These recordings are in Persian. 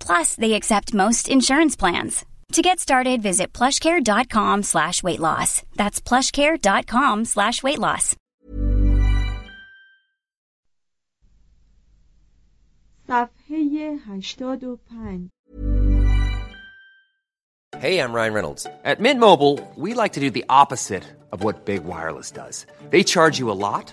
Plus, they accept most insurance plans. To get started, visit plushcare.com slash weight loss. That's plushcare.com slash weight loss. صفحه 85 Hey, I'm Ryan Reynolds. At Mint Mobile, we like to do the opposite of what Big Wireless does. They charge you a lot,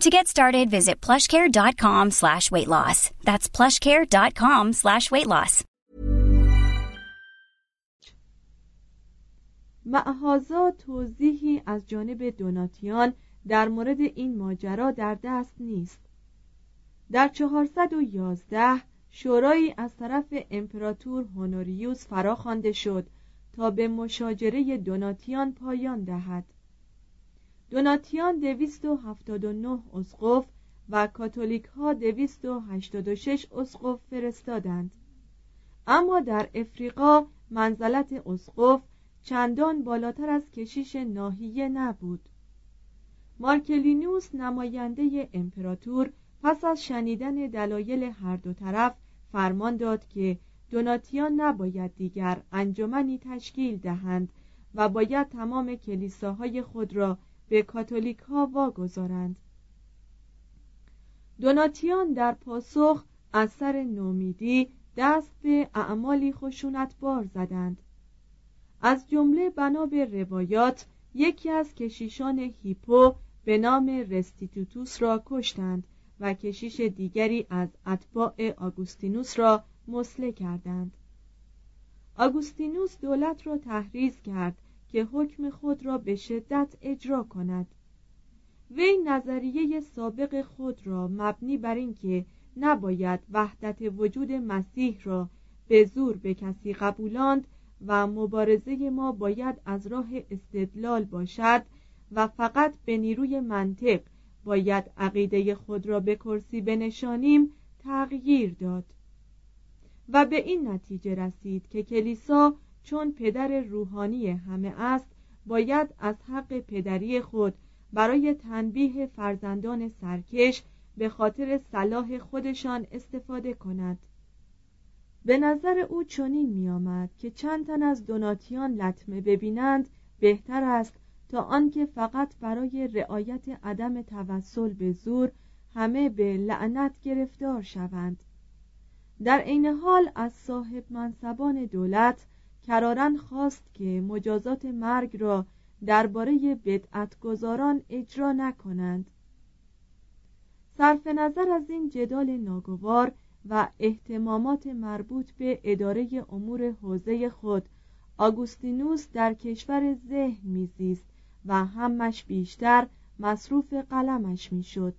To get started, visit plushcare.com slash weight loss. That's plushcare.com slash weight loss. معهازا توضیحی از جانب دوناتیان در مورد این ماجرا در دست نیست در 411 شورایی از طرف امپراتور هونوریوس فراخوانده شد تا به مشاجره دوناتیان پایان دهد دوناتیان 279 اسقف و کاتولیک ها 286 اسقف فرستادند. اما در افریقا منزلت اسقف چندان بالاتر از کشیش ناحیه نبود. مارکلینوس نماینده امپراتور پس از شنیدن دلایل هر دو طرف فرمان داد که دوناتیان نباید دیگر انجمنی تشکیل دهند و باید تمام کلیساهای خود را به کاتولیک ها واگذارند. دوناتیان در پاسخ از سر نومیدی دست به اعمالی خشونت بار زدند. از جمله بنا به روایات یکی از کشیشان هیپو به نام رستیتوتوس را کشتند و کشیش دیگری از اتباع آگوستینوس را مسله کردند. آگوستینوس دولت را تحریز کرد که حکم خود را به شدت اجرا کند. وی نظریه سابق خود را مبنی بر اینکه نباید وحدت وجود مسیح را به زور به کسی قبولاند و مبارزه ما باید از راه استدلال باشد و فقط به نیروی منطق باید عقیده خود را به کرسی بنشانیم تغییر داد و به این نتیجه رسید که کلیسا چون پدر روحانی همه است باید از حق پدری خود برای تنبیه فرزندان سرکش به خاطر صلاح خودشان استفاده کند. به نظر او چنین میآمد که چند تن از دوناتیان لطمه ببینند بهتر است تا آنکه فقط برای رعایت عدم توسل به زور همه به لعنت گرفتار شوند. در عین حال از صاحب منصبان دولت کرارن خواست که مجازات مرگ را درباره بدعتگذاران اجرا نکنند. صرف نظر از این جدال ناگوار و احتمامات مربوط به اداره امور حوزه خود آگوستینوس در کشور ذهن میزیست و همش بیشتر مصروف قلمش می‌شد.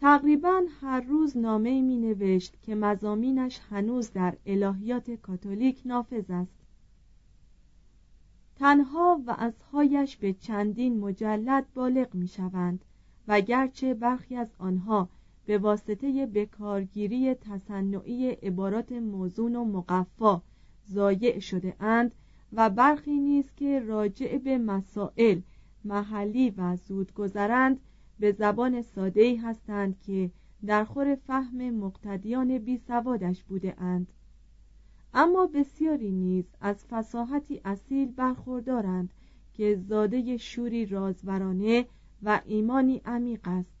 تقریبا هر روز نامه می نوشت که مزامینش هنوز در الهیات کاتولیک نافذ است. تنها و ازهایش به چندین مجلد بالغ می شوند و گرچه برخی از آنها به واسطه بکارگیری تصنعی عبارات موزون و مقفا ضایع شده اند و برخی نیز که راجع به مسائل محلی و زود گذرند به زبان ساده هستند که در خور فهم مقتدیان بی سوادش بوده اند. اما بسیاری نیز از فساحتی اصیل برخوردارند که زاده شوری رازورانه و ایمانی عمیق است.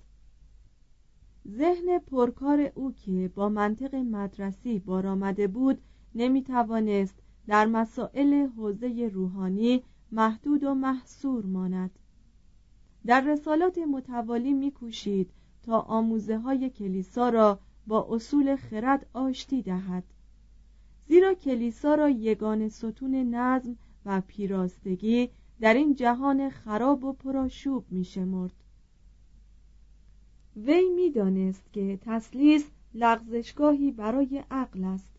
ذهن پرکار او که با منطق مدرسی بارآمده بود نمی توانست در مسائل حوزه روحانی محدود و محصور ماند. در رسالات متوالی میکوشید تا آموزه های کلیسا را با اصول خرد آشتی دهد. زیرا کلیسا را یگان ستون نظم و پیراستگی در این جهان خراب و پرآشوب میشمرد. وی می‌دانست که تسلیس لغزشگاهی برای عقل است.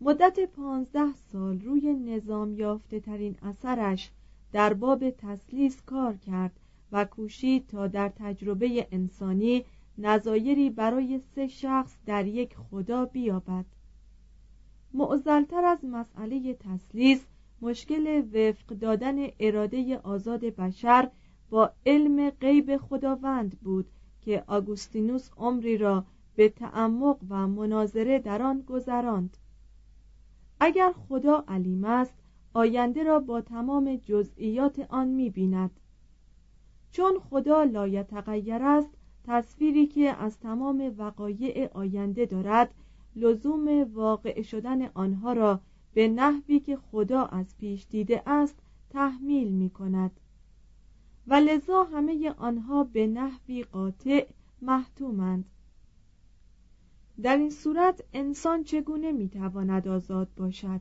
مدت پانزده سال روی نظام یافته ترین اثرش در باب تسلیس کار کرد و کوشید تا در تجربه انسانی نظایری برای سه شخص در یک خدا بیابد. معزلتر از مسئله تسلیس مشکل وفق دادن اراده آزاد بشر با علم غیب خداوند بود که آگوستینوس عمری را به تعمق و مناظره در آن گذراند. اگر خدا علیم است آینده را با تمام جزئیات آن می‌بیند. چون خدا لایتغیر است تصویری که از تمام وقایع آینده دارد لزوم واقع شدن آنها را به نحوی که خدا از پیش دیده است تحمیل می کند. و لذا همه آنها به نحوی قاطع محتومند. در این صورت انسان چگونه می‌تواند آزاد باشد؟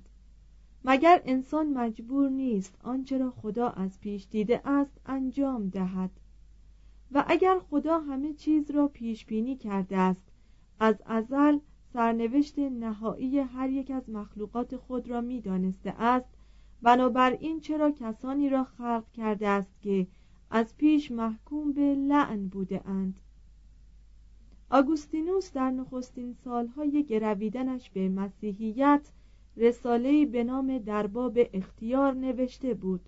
مگر انسان مجبور نیست آنچه را خدا از پیش دیده است انجام دهد؟ و اگر خدا همه چیز را پیش بینی کرده است از ازل سرنوشت نهایی هر یک از مخلوقات خود را می‌دانسته است بنابراین چرا کسانی را خلق کرده است که از پیش محکوم به لعن بوده اند؟ آگوستینوس در نخستین سالهای گرویدنش به مسیحیت رساله‌ای به نام درباب اختیار نوشته بود.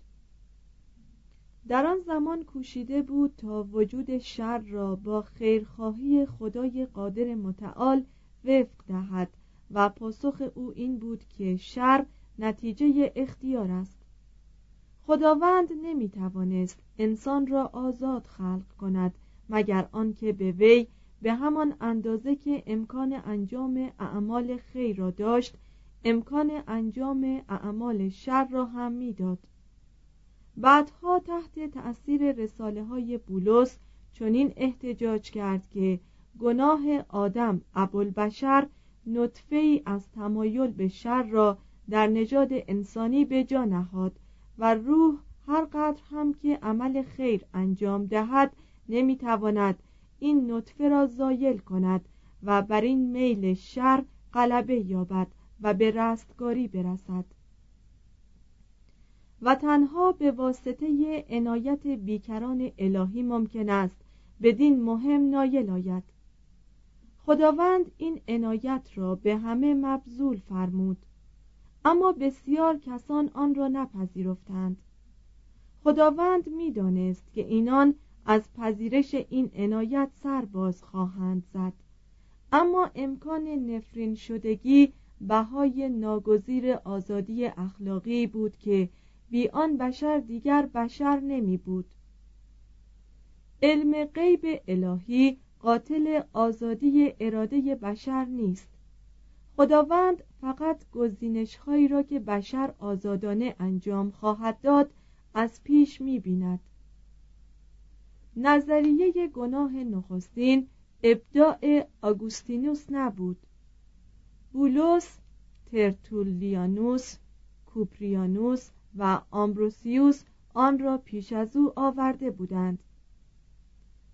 در آن زمان کوشیده بود تا وجود شر را با خیرخواهی خدای قادر متعال وفق دهد و پاسخ او این بود که شر نتیجه اختیار است. خداوند نمی توانست انسان را آزاد خلق کند مگر آنکه به وی به همان اندازه که امکان انجام اعمال خیر را داشت امکان انجام اعمال شر را هم می‌داد. بعدها تحت تأثیر رساله های بولس چنین احتجاج کرد که گناه آدم ابوالبشر نطفه ای از تمایل به شر را در نژاد انسانی به جا نهاد و روح هر قدر هم که عمل خیر انجام دهد نمی‌تواند این نطفه را زایل کند و بر این میل شر غلبه یابد. و به رستگاری برسد. و تنها به واسطه عنایت بیکران الهی ممکن است بدین مهم نایل آید. خداوند این عنایت را به همه مبذول فرمود اما بسیار کسان آن را نپذیرفتند. خداوند می‌دانست که اینان از پذیرش این عنایت سر باز خواهند زد اما امکان نفرین شدگی بهای ناگزیر آزادی اخلاقی بود که بی آن بشر دیگر بشر نمی بود. علم غیب الهی قاتل آزادی اراده بشر نیست. خداوند فقط گزینش هایی را که بشر آزادانه انجام خواهد داد از پیش می بیند. نظریه گناه نخستین ابداع آگوستینوس نبود. بولوس ترتولیانوس کوپریانوس و آمبروسیوس آن را پیش از او آورده بودند.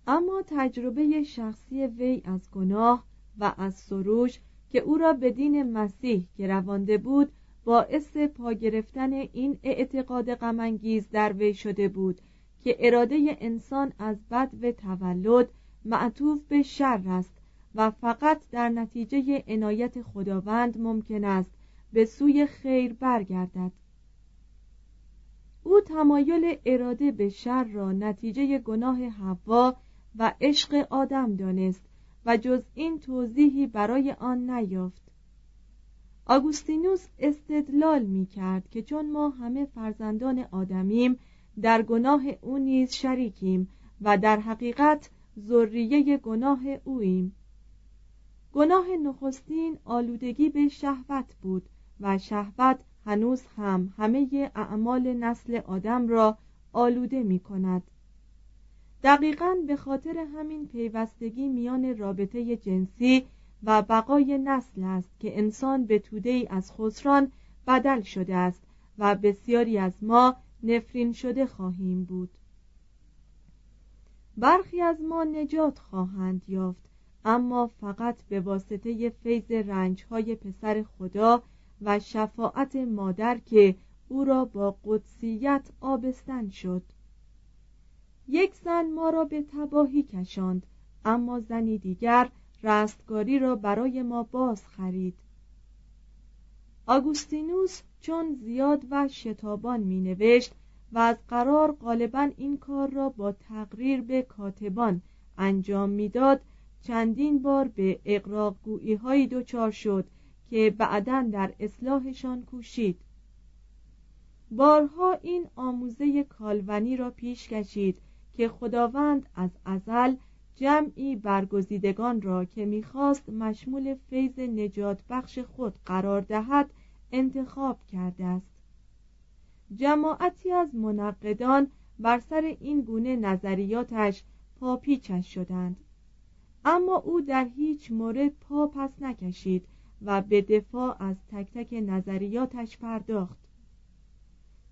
اما تجربه شخصی وی از گناه و از سروش که او را به دین مسیح گروانده بود باعث پا گرفتن این اعتقاد غمانگیز در وی شده بود که اراده انسان از بد و تولد معطوف به شر است و فقط در نتیجه عنایت خداوند ممکن است به سوی خیر برگردد. او تمایل اراده به شر را نتیجه گناه حوا و عشق آدم دانست و جز این توضیحی برای آن نیافت. آگوستینوس استدلال می کرد که چون ما همه فرزندان آدمیم در گناه او نیز شریکیم و در حقیقت ذریه گناه اویم گناه نخستین آلودگی به شهوت بود و شهوت هنوز هم همه اعمال نسل آدم را آلوده می کند. دقیقا به خاطر همین پیوستگی میان رابطه جنسی و بقای نسل است که انسان به توده ای از خسران بدل شده است و بسیاری از ما نفرین شده خواهیم بود. برخی از ما نجات خواهند یافت اما فقط به واسطه فیض رنجهای پسر خدا و شفاعت مادر که او را با قدسیت آبستن شد. یک زن ما را به تباهی کشاند اما زنی دیگر رستگاری را برای ما باز خرید. آگوستینوس چون زیاد و شتابان می نوشت و از قرار غالبا این کار را با تقریر به کاتبان انجام می‌داد چندین بار به اقراقگویی هایی دچار شد که بعدا در اصلاحشان کوشید. بارها این آموزه کالونی را پیش کشید که خداوند از ازل جمعی برگزیدگان را که می‌خواست مشمول فیض نجات بخش خود قرار دهد انتخاب کرده است. جماعتی از منقدان بر سر این گونه نظریاتش پاپیچش شدند. اما او در هیچ مورد پا پس نکشید و به دفاع از تک تک نظریاتش پرداخت.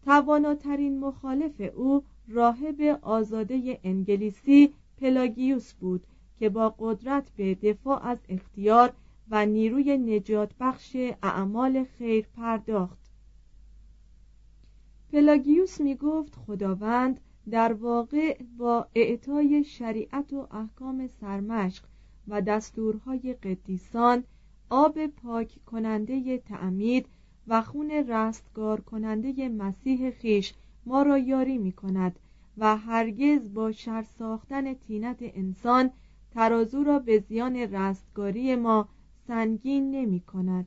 تواناترین مخالف او راهب آزاده انگلیسی پلاگیوس بود که با قدرت به دفاع از اختیار و نیروی نجات بخش اعمال خیر پرداخت. پلاگیوس می گفت خداوند در واقع با اعطای شریعت و احکام سرمشق و دستورهای قدیسان آب پاک کننده تعمید و خون رستگار کننده مسیح خیش ما را یاری می کند و هرگز با شر ساختن تینت انسان ترازو را به زیان رستگاری ما سنگین نمی کند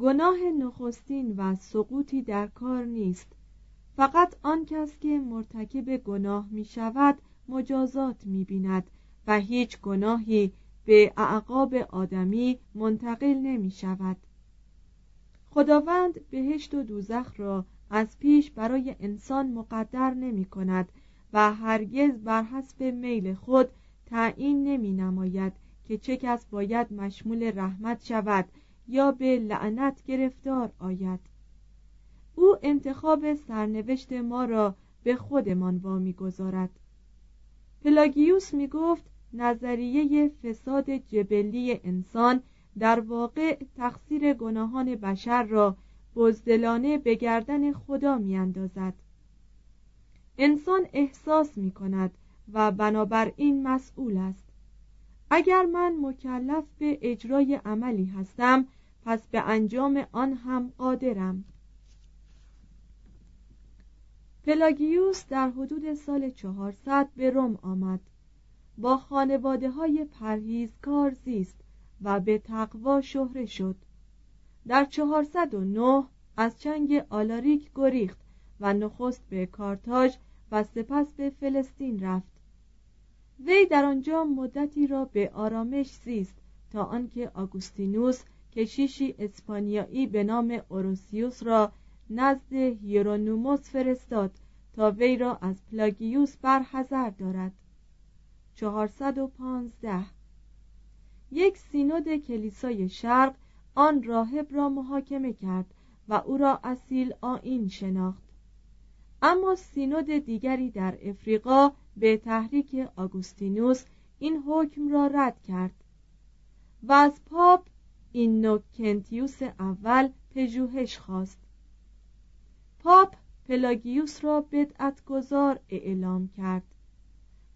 گناه نخستین و سقوطی در کار نیست. فقط آن کس که مرتکب گناه می شود مجازات می بیند و هیچ گناهی به اعقاب آدمی منتقل نمی شود خداوند بهشت و دوزخ را از پیش برای انسان مقدر نمی کند و هرگز بر حسب میل خود تعیین نمی نماید که چه کس باید مشمول رحمت شود یا به لعنت گرفتار آید. او انتخاب سرنوشت ما را به خودمان وامی گذارد پلاگیوس می گفت نظریه فساد جبلی انسان در واقع تقصیر گناهان بشر را بزدلانه به گردن خدا می اندازد. انسان احساس می کند و بنابراین مسئول است. اگر من مکلف به اجرای عملی هستم پس به انجام آن هم قادرم. پلاگیوس در حدود سال 400 به روم آمد. با خانواده های پرهیزکار زیست و به تقوا شهره شد. در 409 از چنگ آلاریک گریخت و نخست به کارتاژ و سپس به فلسطین رفت. وی در آنجا مدتی را به آرامش زیست تا آنکه آگوستینوس کشیشی اسپانیایی به نام اوروسیوس را نزد هیرونوموس فرستاد تا وی را از پلاگیوس برحذر دارد. 415 یک سینود کلیسای شرق آن راهب را محاکمه کرد و او را اصیل آیین شناخت. اما سینود دیگری در افریقا به تحریک آگوستینوس این حکم را رد کرد و از پاپ اینوکنتیوس اول پژوهش خواست. پاپ پلاگیوس را بدعتگذار اعلام کرد.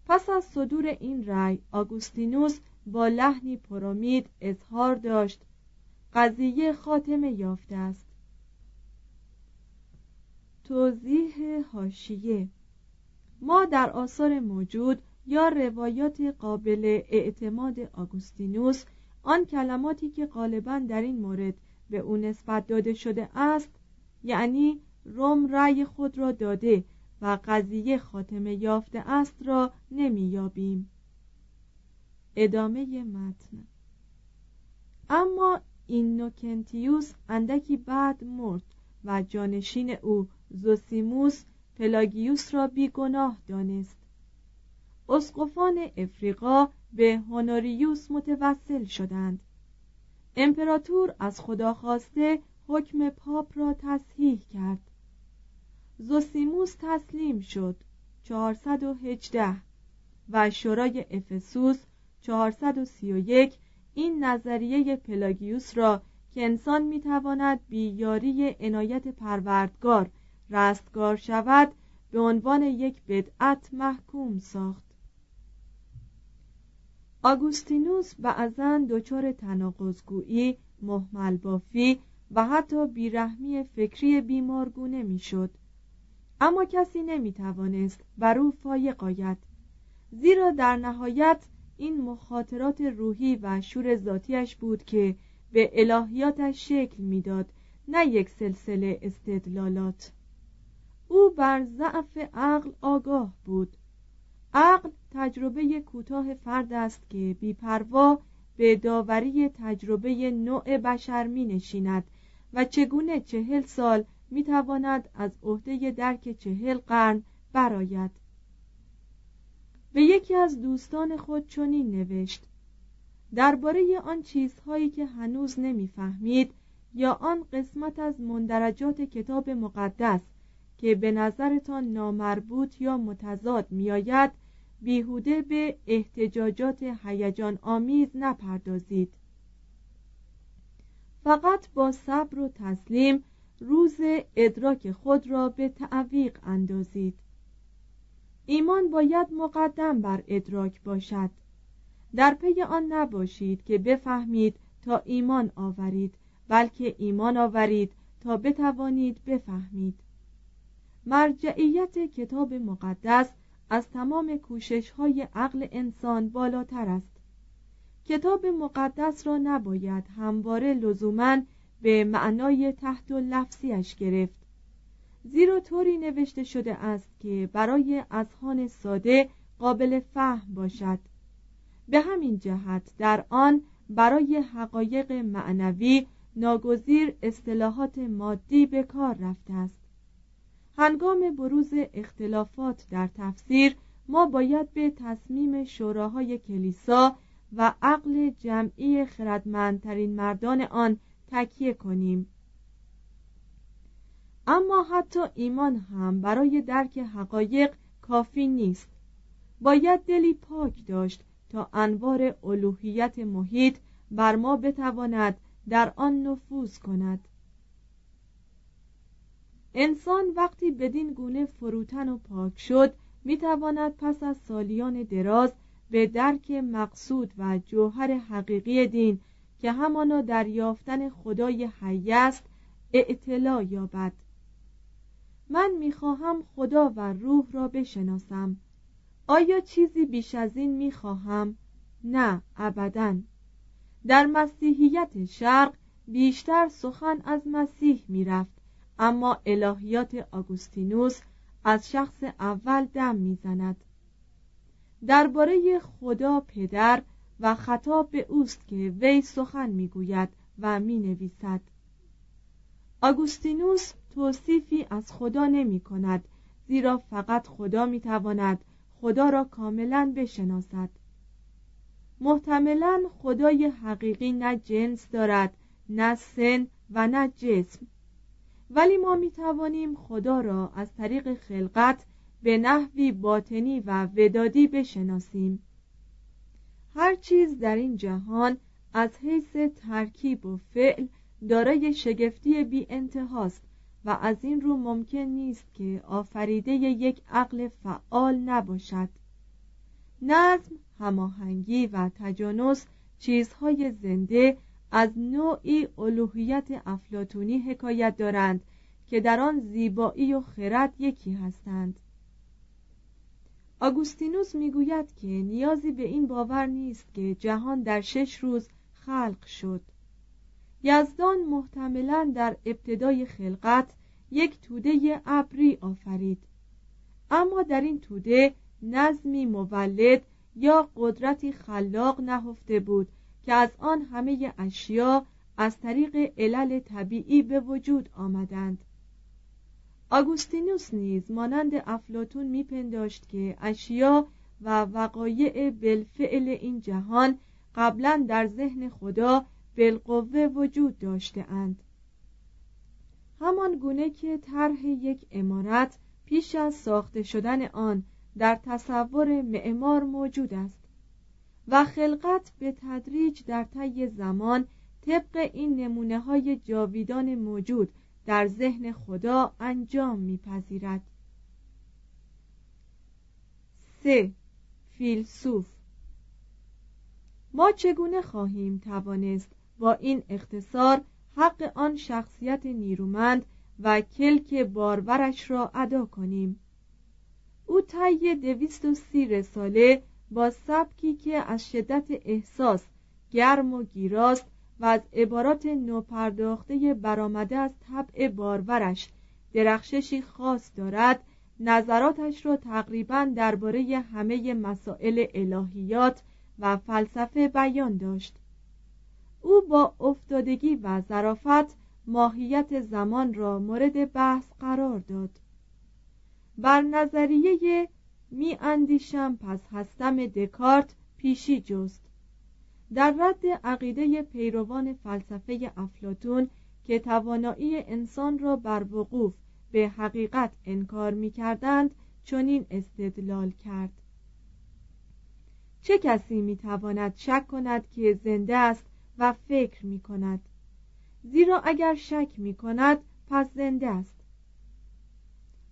پس از صدور این رأی آگوستینوس با لحنی پرامید اظهار داشت. قضیه خاتمه یافته است. توضیح هاشیه ما در آثار موجود یا روایات قابل اعتماد آگوستینوس آن کلماتی که غالبا در این مورد به او نسبت داده شده است یعنی روم رأی خود را داده و قضیه خاتمه یافته است را نمییابیم. ادامه متن. اما اینوکنتیوس اندکی بعد مرد و جانشین او زوسیموس پلاگیوس را بیگناه دانست. اسقفان افریقا به هونوریوس متوسل شدند. امپراتور از خدا خواسته حکم پاپ را تصحیح کرد. زوسیموس تسلیم شد. 418 و شورای افسوس 431 این نظریه پلاگیوس را که انسان می‌تواند یاری عنایت پروردگار رستگار شود به عنوان یک بدعت محکوم ساخت. آگوستینوس بعضا دچار تناقضگویی محمل بافی و حتی بیرحمی فکری بیمارگونه می‌شد. اما کسی نمی‌توانست بر او فایق آید. زیرا در نهایت این مخاطرات روحی و شور ذاتیش بود که به الهیاتش شکل می‌داد نه یک سلسله استدلالات. او بر ضعف عقل آگاه بود. عقل تجربه کوتاه فرد است که بیپروا به داوری تجربه نوع بشر می نشیند و چگونه چهل سال می تواند از عهده درک چهل قرن برآید. به یکی از دوستان خود چنین نوشت. درباره آن چیزهایی که هنوز نمی‌فهمید یا آن قسمت از مندرجات کتاب مقدس که به نظرتان نامربوط یا متضاد میآید بیهوده به احتجاجات هیجان آمیز نپردازید. فقط با صبر و تسلیم روز ادراک خود را به تعویق اندازید. ایمان باید مقدم بر ادراک باشد. در پی آن نباشید که بفهمید تا ایمان آورید بلکه ایمان آورید تا بتوانید بفهمید. مرجعیت کتاب مقدس از تمام کوشش های عقل انسان بالاتر است. کتاب مقدس را نباید همواره لزوما به معنای تحت و لفظیش گرفت. زیرا طوری نوشته شده است که برای اذهان ساده قابل فهم باشد. به همین جهت در آن برای حقایق معنوی ناگزیر اصطلاحات مادی به کار رفته است. هنگام بروز اختلافات در تفسیر ما باید به تصمیم شوراهای کلیسا و عقل جمعی خردمندترین مردان آن تکیه کنیم. اما حتی ایمان هم برای درک حقایق کافی نیست. باید دلی پاک داشت تا انوار الوهیت محیط بر ما بتواند در آن نفوذ کند. انسان وقتی بدین گونه فروتن و پاک شد می‌تواند پس از سالیان دراز به درک مقصود و جوهر حقیقی دین که همانا در یافتن خدای حی است اعتلا یابد. من می‌خواهم خدا و روح را بشناسم. آیا چیزی بیش از این می‌خواهم؟ نه ابدا. در مسیحیت شرق بیشتر سخن از مسیح می‌رفت اما الهیات آگوستینوس از شخص اول دم می‌زند. درباره خدا پدر و خطاب به اوست که وی سخن می‌گوید و می نویسد آگوستینوس توصیفی از خدا نمی کند زیرا فقط خدا می تواند خدا را کاملا بشناسد. محتملا خدای حقیقی نه جنس دارد نه سن و نه جسم. ولی ما می توانیم خدا را از طریق خلقت به نحوی باطنی و ودادی بشناسیم. هر چیز در این جهان از حیث ترکیب و فعل دارای شگفتی بی انتهاست و از این رو ممکن نیست که آفریده یک عقل فعال نباشد. نظم هماهنگی و تجانس چیزهای زنده از نوعی الوهیت افلاتونی حکایت دارند که در آن زیبایی و خرد یکی هستند. آگوستینوس می‌گوید که نیازی به این باور نیست که جهان در شش روز خلق شد. یزدان محتملا در ابتدای خلقت یک توده ابری آفرید. اما در این توده نظمی مولد یا قدرتی خلاق نهفته بود که از آن همه اشیا از طریق علل طبیعی به وجود آمدند. آگوستینوس نیز مانند افلاتون میپنداشت که اشیا و وقایع بالفعل این جهان قبلا در ذهن خدا بالقوه وجود داشته اند همان گونه که طرح یک امارت پیش از ساخته شدن آن در تصور معمار موجود است و خلقت به تدریج در طی زمان طبق این نمونه های جاویدان موجود در ذهن خدا انجام میپذیرد. سه. فیلسوف. ما چگونه خواهیم توانست با این اختصار حق آن شخصیت نیرومند و کلک بارورش را ادا کنیم؟ او طی دویست و سی رساله با سبکی که از شدت احساس گرم و گیراست و از عبارات نوپرداخته برآمده از طبع بارورش درخششی خاص دارد نظراتش را تقریبا درباره همه مسائل الهیات و فلسفه بیان داشت. او با افتادگی و ظرافت ماهیت زمان را مورد بحث قرار داد. بر نظریه می اندیشم پس هستم دکارت پیشی جست. در رد عقیده پیروان فلسفه افلاتون که توانایی انسان را بر وقوف به حقیقت انکار می کردند چنین استدلال کرد. چه کسی می تواند شک کند که زنده است و فکر می کند زیرا اگر شک می کند پس زنده است.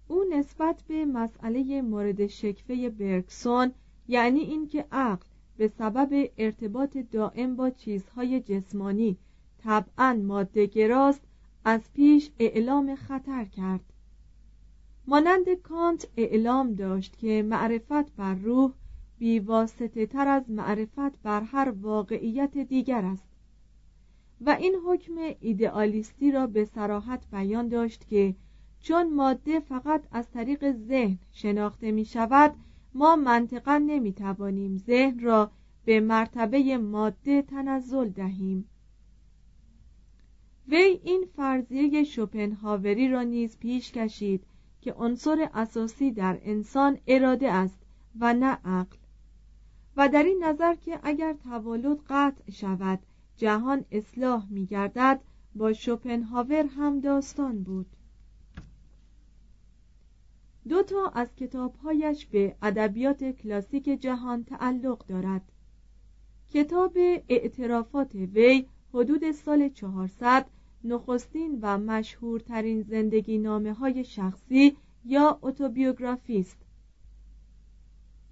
او نسبت به مسئله مورد شکفه برکسون یعنی اینکه عقل به سبب ارتباط دائم با چیزهای جسمانی طبعا ماده گراست از پیش اعلام خطر کرد. مانند کانت اعلام داشت که معرفت بر روح بیواسطه تر از معرفت بر هر واقعیت دیگر است. و این حکم ایدئالیستی را به سراحت بیان داشت که چون ماده فقط از طریق ذهن شناخته می شود ما منطقا نمی توانیم ذهن را به مرتبه ماده تنزل دهیم. وی این فرضیه شوپنهاوری را نیز پیش کشید که عنصر اساسی در انسان اراده است و نه عقل. و در این نظر که اگر توالد قطع شود جهان اصلاح می گردد با شوپنهاور هم داستان بود. دو تا از کتابهایش به ادبیات کلاسیک جهان تعلق دارد کتاب اعترافات وی حدود سال 400 نخستین و مشهورترین زندگی نامه های شخصی یا اتوبیوگرافی است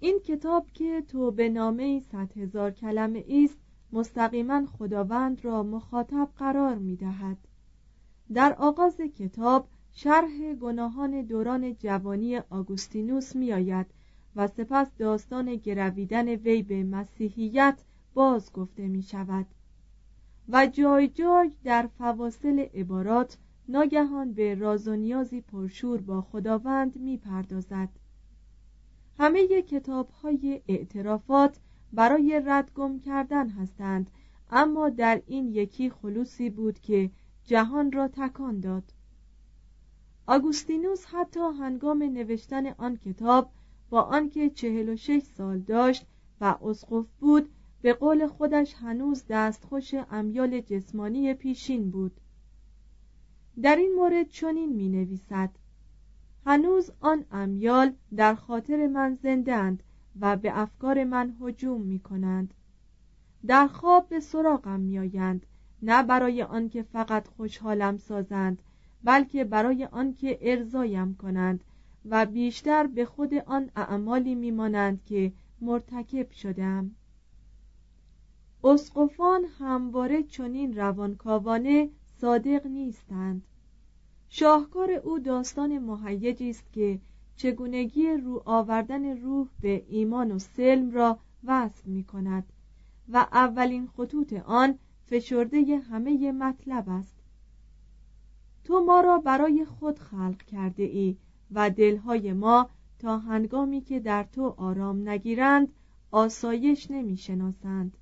این کتاب که تو به نامه صد هزار کلمه است مستقیما خداوند را مخاطب قرار می دهد. در آغاز کتاب شرح گناهان دوران جوانی آگوستینوس می آید و سپس داستان گرویدن وی به مسیحیت باز گفته می شود و جای جای در فواصل عبارات ناگهان به راز و نیازی پرشور با خداوند می پردازد همه کتاب های اعترافات برای ردگم کردن هستند اما در این یکی خلوصی بود که جهان را تکان داد. آگوستینوس حتی هنگام نوشتن آن کتاب با آنکه چهل و شش سال داشت و اسقف بود به قول خودش هنوز دستخوش امیال جسمانی پیشین بود. در این مورد چنین می نویسد هنوز آن امیال در خاطر من زندند و به افکار من هجوم می کنند در خواب به سراغم می آیند نه برای آنکه فقط خوشحالم سازند بلکه برای آنکه ارزایم کنند و بیشتر به خود آن اعمالی میمانند که مرتکب شدم. اسقفان همواره چنین روانکاوانه صادق نیستند. شاهکار او داستان مهیجی است که چگونگی رو آوردن روح به ایمان و سلم را وصف می کند و اولین خطوط آن فشرده همه مطلب است. تو ما را برای خود خلق کرده ای و دلهای ما تا هنگامی که در تو آرام نگیرند آسایش نمی شناسند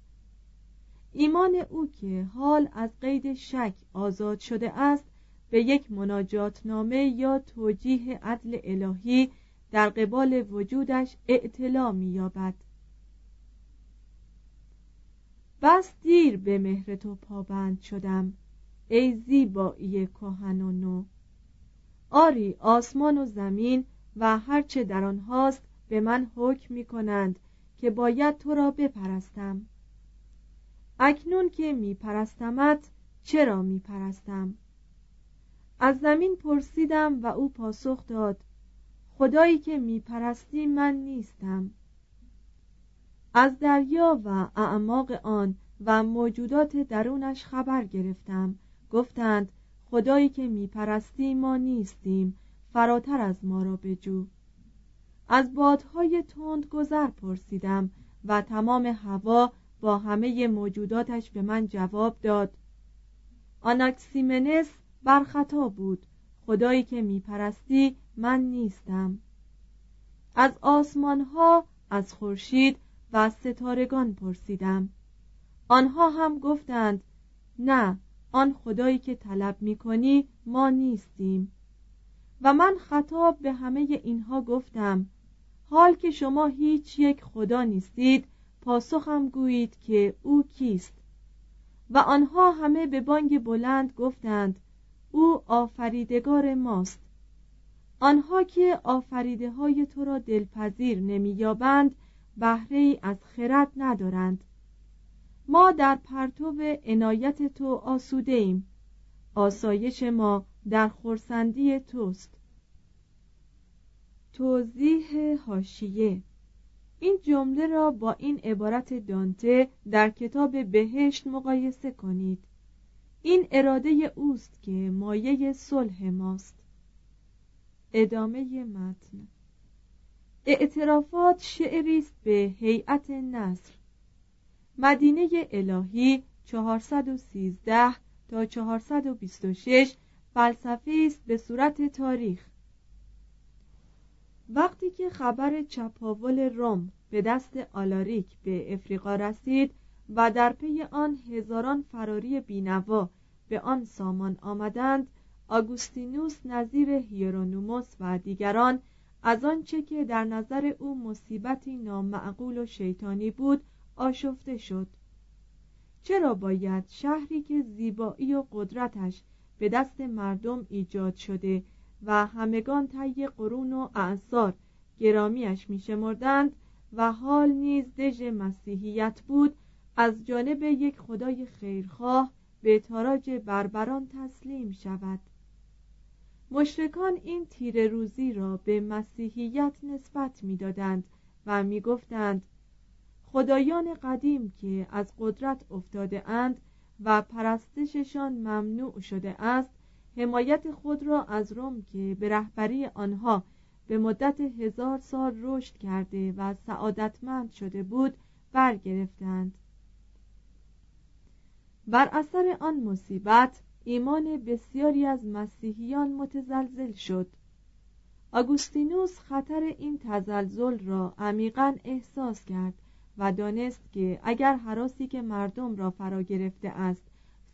ایمان او که حال از قید شک آزاد شده است به یک مناجات نامه یا توجیه عدل الهی در قبال وجودش اعتلا می‌یابد. بس دیر به مهر تو پابند شدم. ای زیبایی کهن و نو. آری آسمان و زمین و هرچه در آنهاست به من حکم می کنند که باید تو را بپرستم. اکنون که می پرستمت چرا می پرستم از زمین پرسیدم و او پاسخ داد خدایی که می پرستی من نیستم. از دریا و اعماق آن و موجودات درونش خبر گرفتم. گفتند خدایی که میپرستی ما نیستیم فراتر از ما را بجو. از بادهای تند گذر پرسیدم و تمام هوا با همه موجوداتش به من جواب داد. آناکسیمنس بر خطا بود. خدایی که میپرستی من نیستم. از آسمان ها از خورشید و ستارگان پرسیدم. آنها هم گفتند نه آن خدایی که طلب می کنی ما نیستیم. و من خطاب به همه اینها گفتم حال که شما هیچ یک خدا نیستید پاسخم گویید که او کیست. و آنها همه به بانگ بلند گفتند او آفریدگار ماست. آنها که آفریده های تو را دلپذیر نمییابند بهره ای از خرد ندارند. ما در پرتو عنایت تو آسوده ایم آسایش ما در خورسندی توست. توضیح هاشیه این جمله را با این عبارت دانته در کتاب بهشت مقایسه کنید. این اراده اوست که مایه صلح ماست. ادامه متن. اعترافات شعری است به هیئت نصر. مدینه الهی 413 تا 426 فلسفه است به صورت تاریخ. وقتی که خبر چپاول روم به دست آلاریک به افریقا رسید و در پی آن هزاران فراری بینوا به آن سامان آمدند آگوستینوس نظیر هیرونوموس و دیگران از آنچه که در نظر او مصیبتی نامعقول و شیطانی بود آشفته شد. چرا باید شهری که زیبایی و قدرتش به دست مردم ایجاد شده و همگان طی قرون و اعثار گرامیش میشمردند و حال نیز دژ مسیحیت بود از جانب یک خدای خیرخواه به تاراج بربران تسلیم شود. مشرکان این تیر روزی را به مسیحیت نسبت می‌دادند و می‌گفتند خدایان قدیم که از قدرت افتاده اند و پرستششان ممنوع شده است حمایت خود را از روم که به رهبری آنها به مدت هزار سال رشد کرده و سعادتمند شده بود برگرفتند. بر اثر آن مصیبت ایمان بسیاری از مسیحیان متزلزل شد. آگوستینوس خطر این تزلزل را عمیقا احساس کرد. و دانست که اگر حراسی که مردم را فرا گرفته است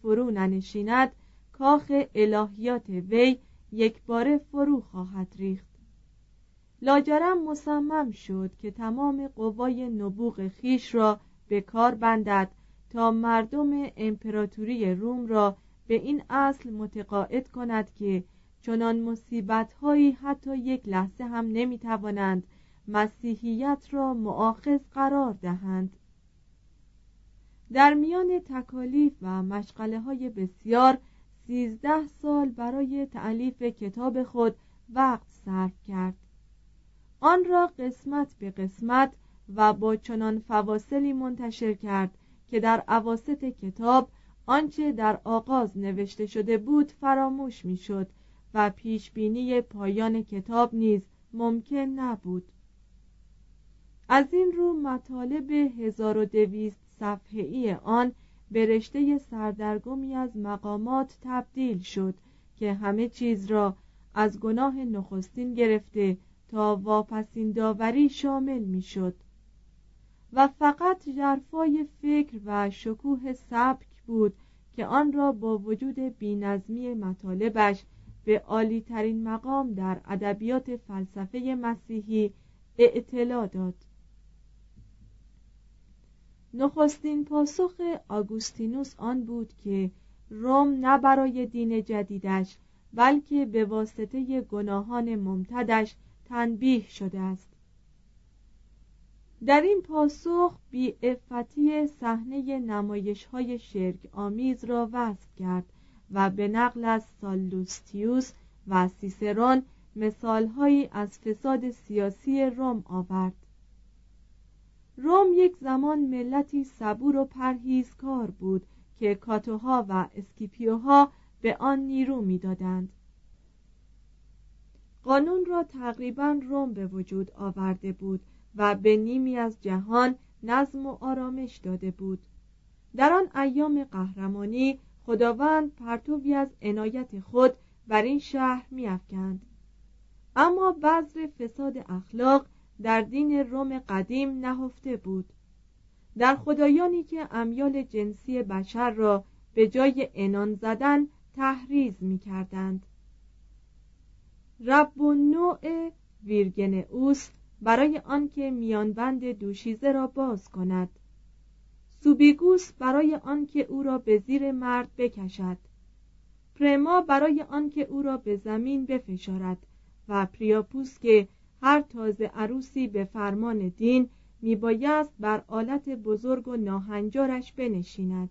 فرو ننشیند کاخ الهیات وی یک بار فرو خواهد ریخت. لاجرم مصمم شد که تمام قوای نبوغ خیش را به کار بندد تا مردم امپراتوری روم را به این اصل متقاعد کند که چنان مصیبت هایی حتی یک لحظه هم نمی توانند مسیحیت را معاخذ قرار دهند. در میان تکالیف و مشغله های بسیار سیزده سال برای تعلیف کتاب خود وقت صرف کرد. آن را قسمت به قسمت و با چنان فواصلی منتشر کرد که در عواست کتاب آنچه در آغاز نوشته شده بود فراموش می‌شد و پیش بینی پایان کتاب نیز ممکن نبود. از این رو مطالب 1200 صفحه‌ای آن به رشته سردرگمی از مقامات تبدیل شد که همه چیز را از گناه نخستین گرفته تا واپسین داوری شامل می‌شد. و فقط جرفای فکر و شکوه سبک بود که آن را با وجود بینظمی مطالبش به عالی ترین مقام در ادبیات فلسفه مسیحی اعتلا داد. نخستین پاسخ آگوستینوس آن بود که روم نه برای دین جدیدش بلکه به واسطه گناهان ممتدش تنبیه شده است. در این پاسخ بی افتی صحنه نمایش های شرک آمیز را وصف کرد و به نقل از سالوستیوس و سیسرون مثالهایی از فساد سیاسی روم آورد. روم یک زمان ملتی صبور و پرهیزکار بود که کاتوها و اسکیپیوها به آن نیرو می‌دادند. قانون را تقریبا روم به وجود آورده بود و به نیمی از جهان نظم و آرامش داده بود. در آن ایام قهرمانی خداوند پرتوی از عنایت خود بر این شهر میافکند. اما بذر فساد اخلاق در دین روم قدیم نهفته بود. در خدایانی که امیال جنسی بشر را به جای انان زدن تحریز می کردند رب و نوع ویرگنئوس برای آنکه میانبند دوشیزه را باز کند. سوبیگوس برای آنکه او را به زیر مرد بکشد. پرما برای آنکه او را به زمین بفشارد و پریاپوس که هر تازه عروسی به فرمان دین میبایست بر آلت بزرگ و ناهنجارش بنشیند.